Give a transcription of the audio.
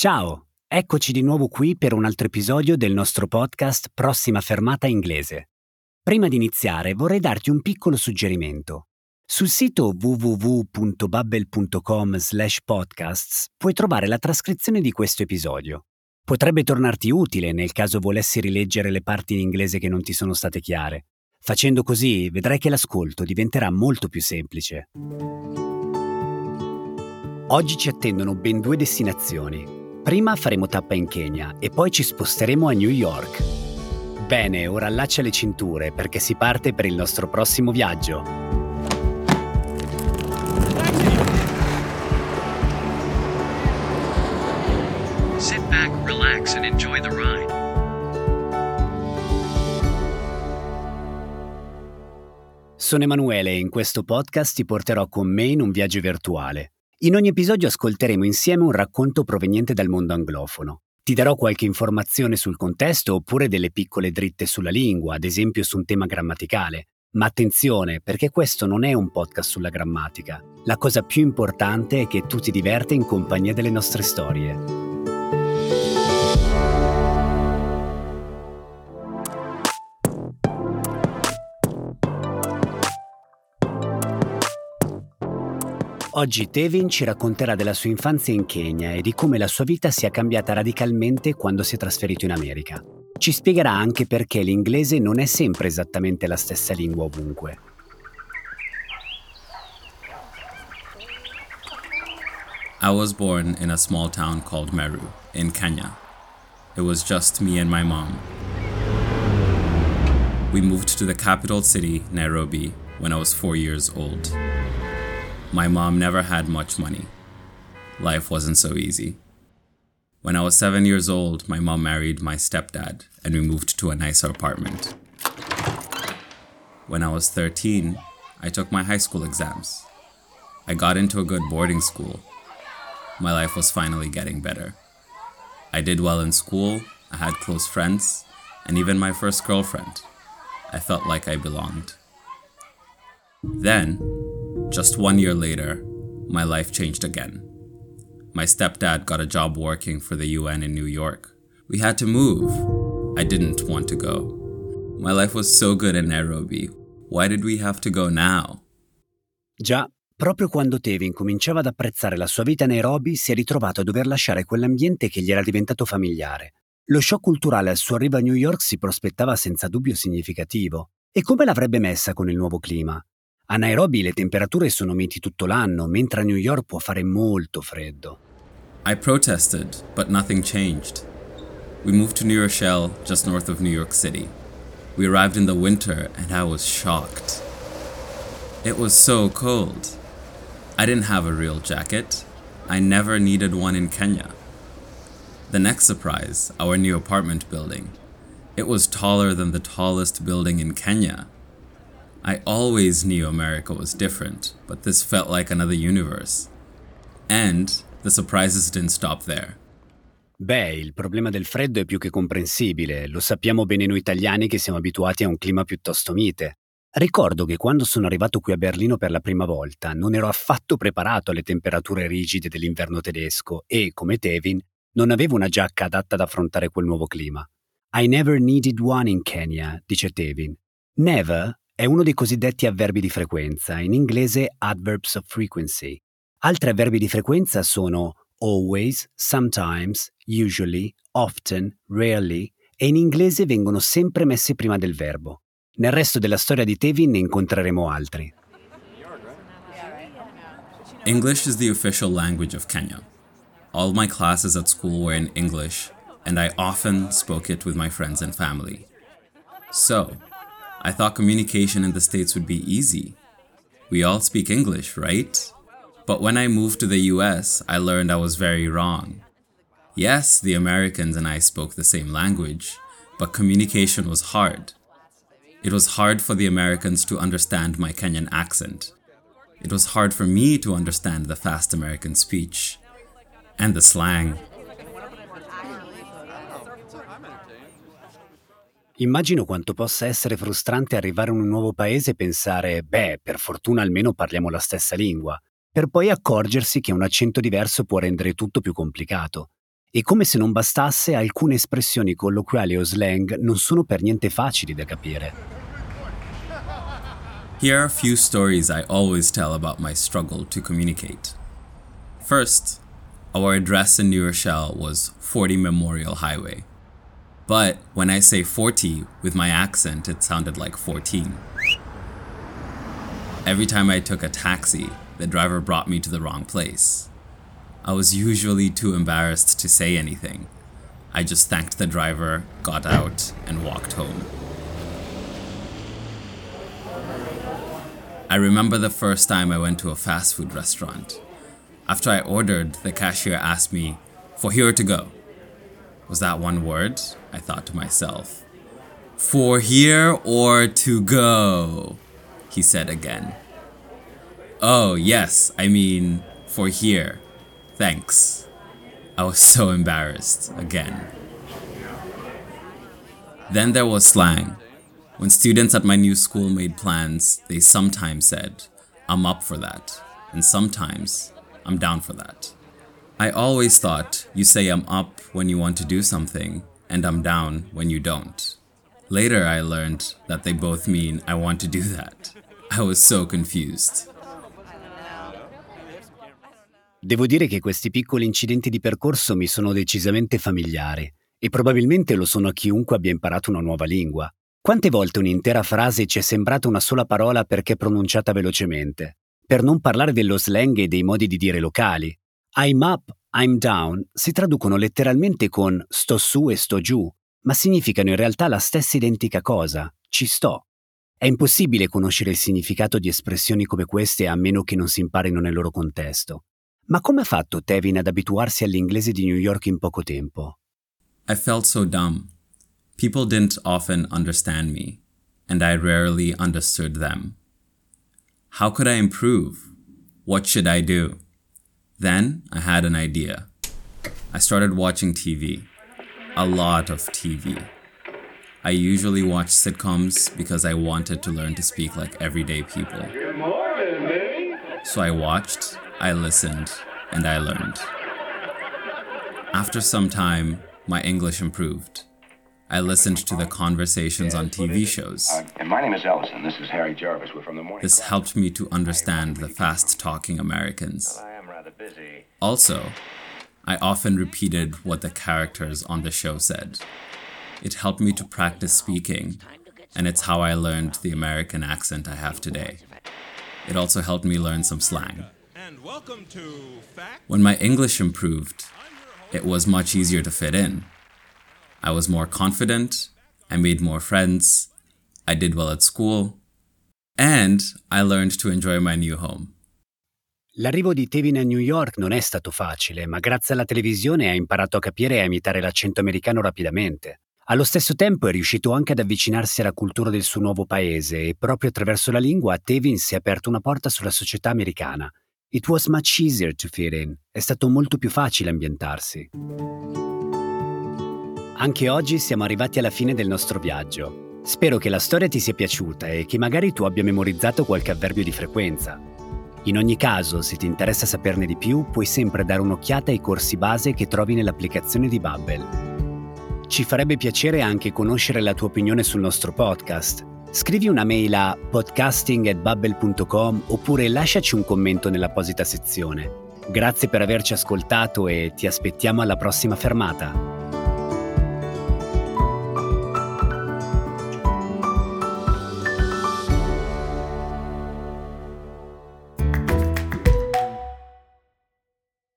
Ciao, eccoci di nuovo qui per un altro episodio del nostro podcast Prossima fermata inglese. Prima di iniziare vorrei darti un piccolo suggerimento. Sul sito www.bubble.com slash podcasts puoi trovare la trascrizione di questo episodio. Potrebbe tornarti utile nel caso volessi rileggere le parti in inglese che non ti sono state chiare. Facendo così vedrai che l'ascolto diventerà molto più semplice. Oggi ci attendono ben due destinazioni Prima faremo tappa in Kenya e poi ci sposteremo a New York. Bene, ora allaccia le cinture perché si parte per il nostro prossimo viaggio. Sit back, relax and enjoy the ride. Sono Emanuele e in questo podcast ti porterò con me in un viaggio virtuale in ogni episodio ascolteremo insieme un racconto proveniente dal mondo anglofono. Ti darò qualche informazione sul contesto oppure delle piccole dritte sulla lingua, ad esempio su un tema grammaticale. Ma attenzione, perché questo non è un podcast sulla grammatica. La cosa più importante è che tu ti diverta in compagnia delle nostre storie. Oggi Tevin ci racconterà della sua infanzia in Kenya e di come la sua vita sia cambiata radicalmente quando si è trasferito in America. Ci spiegherà anche perché l'inglese non è sempre esattamente la stessa lingua ovunque. I was born in a small town called Meru in Kenya. It was just me and my mom. We moved to the capital city, Nairobi, when I was four years old. My mom never had much money. Life wasn't so easy. When I was seven years old, my mom married my stepdad and we moved to a nicer apartment. When I was 13, I took my high school exams. I got into a good boarding school. My life was finally getting better. I did well in school, I had close friends, and even my first girlfriend. I felt like I belonged. Then, just one year later, my life changed again. My stepdad got a job working for the UN in New York. We had to move. I didn't want to go. My life was so good in Nairobi. Why did we have to go now? Già, proprio quando Tevin cominciava ad apprezzare la sua vita a Nairobi, si è ritrovato a dover lasciare quell'ambiente che gli era diventato familiare. Lo shock culturale al suo arrivo a New York si prospettava senza dubbio significativo. E come l'avrebbe messa con il nuovo clima? A Nairobi le temperature sono miti tutto l'anno, mentre a New York può fare molto freddo. I protested, but nothing changed. We moved to New Rochelle, just north of New York City. We arrived in the winter and I was shocked. It was so cold. I didn't have a real jacket. I never needed one in Kenya. The next surprise, our new apartment building. It was taller than the tallest building in Kenya. I always knew America was different, but this felt like another universe. And the surprises didn't stop there. Beh, il problema del freddo è più che comprensibile, lo sappiamo bene noi italiani che siamo abituati a un clima piuttosto mite. Ricordo che quando sono arrivato qui a Berlino per la prima volta non ero affatto preparato alle temperature rigide dell'inverno tedesco e, come Tevin, non avevo una giacca adatta ad affrontare quel nuovo clima. I never needed one in Kenya, dice Tevin. Never è uno dei cosiddetti avverbi di frequenza, in inglese adverbs of frequency. Altri avverbi di frequenza sono always, sometimes, usually, often, rarely e in inglese vengono sempre messi prima del verbo. Nel resto della storia di Tevin ne incontreremo altri. English is the official language of Kenya. All my classes at school were in English, and I often spoke it with my friends and family. So, I thought communication in the States would be easy. We all speak English, right? But when I moved to the US, I learned I was very wrong. Yes, the Americans and I spoke the same language, but communication was hard. It was hard for the Americans to understand my Kenyan accent. It was hard for me to understand the fast American speech and the slang. Immagino quanto possa essere frustrante arrivare in un nuovo paese e pensare, beh, per fortuna almeno parliamo la stessa lingua, per poi accorgersi che un accento diverso può rendere tutto più complicato. E come se non bastasse, alcune espressioni colloquiali o slang non sono per niente facili da capire. Here are a few stories I always tell about my struggle to communicate. First, our address in New Rochelle was 40 Memorial Highway. But when I say 40 with my accent, it sounded like 14. Every time I took a taxi, the driver brought me to the wrong place. I was usually too embarrassed to say anything. I just thanked the driver, got out, and walked home. I remember the first time I went to a fast food restaurant. After I ordered, the cashier asked me, For here to go. Was that one word? I thought to myself. For here or to go? He said again. Oh, yes, I mean, for here. Thanks. I was so embarrassed again. Then there was slang. When students at my new school made plans, they sometimes said, I'm up for that, and sometimes, I'm down for that. I always thought you say I'm up when you want to do something, and I'm down when you don't. Later, I learned that they both mean I want to do that. I was so confused. Devo dire che questi piccoli incidenti di percorso mi sono decisamente familiari e probabilmente lo sono a chiunque abbia imparato una nuova lingua. Quante volte un'intera frase ci è sembrata una sola parola perché pronunciata velocemente? Per non parlare dello slang e dei modi di dire locali. I'm up, I'm down si traducono letteralmente con sto su e sto giù, ma significano in realtà la stessa identica cosa, ci sto. È impossibile conoscere il significato di espressioni come queste a meno che non si imparino nel loro contesto. Ma come ha fatto Tevin ad abituarsi all'inglese di New York in poco tempo? I felt so dumb. People didn't often understand me, and I rarely understood them. How could I improve? What should I do? Then I had an idea. I started watching TV. A lot of TV. I usually watch sitcoms because I wanted to learn to speak like everyday people. So I watched, I listened, and I learned. After some time, my English improved. I listened to the conversations on TV shows. Uh, and my name is Ellison. This is Harry Jarvis. We're from the morning. This helped me to understand the fast talking Americans. Also, I often repeated what the characters on the show said. It helped me to practice speaking, and it's how I learned the American accent I have today. It also helped me learn some slang. And welcome to When my English improved, it was much easier to fit in. I was more confident, I made more friends, I did well at school, and I learned to enjoy my new home. L'arrivo di Tevin a New York non è stato facile, ma grazie alla televisione ha imparato a capire e a imitare l'accento americano rapidamente. Allo stesso tempo è riuscito anche ad avvicinarsi alla cultura del suo nuovo paese e proprio attraverso la lingua Tevin si è aperta una porta sulla società americana. It was much easier to fit in. È stato molto più facile ambientarsi. Anche oggi siamo arrivati alla fine del nostro viaggio. Spero che la storia ti sia piaciuta e che magari tu abbia memorizzato qualche avverbio di frequenza. In ogni caso, se ti interessa saperne di più, puoi sempre dare un'occhiata ai corsi base che trovi nell'applicazione di Bubble. Ci farebbe piacere anche conoscere la tua opinione sul nostro podcast. Scrivi una mail a podcasting.bubble.com oppure lasciaci un commento nell'apposita sezione. Grazie per averci ascoltato e ti aspettiamo alla prossima fermata.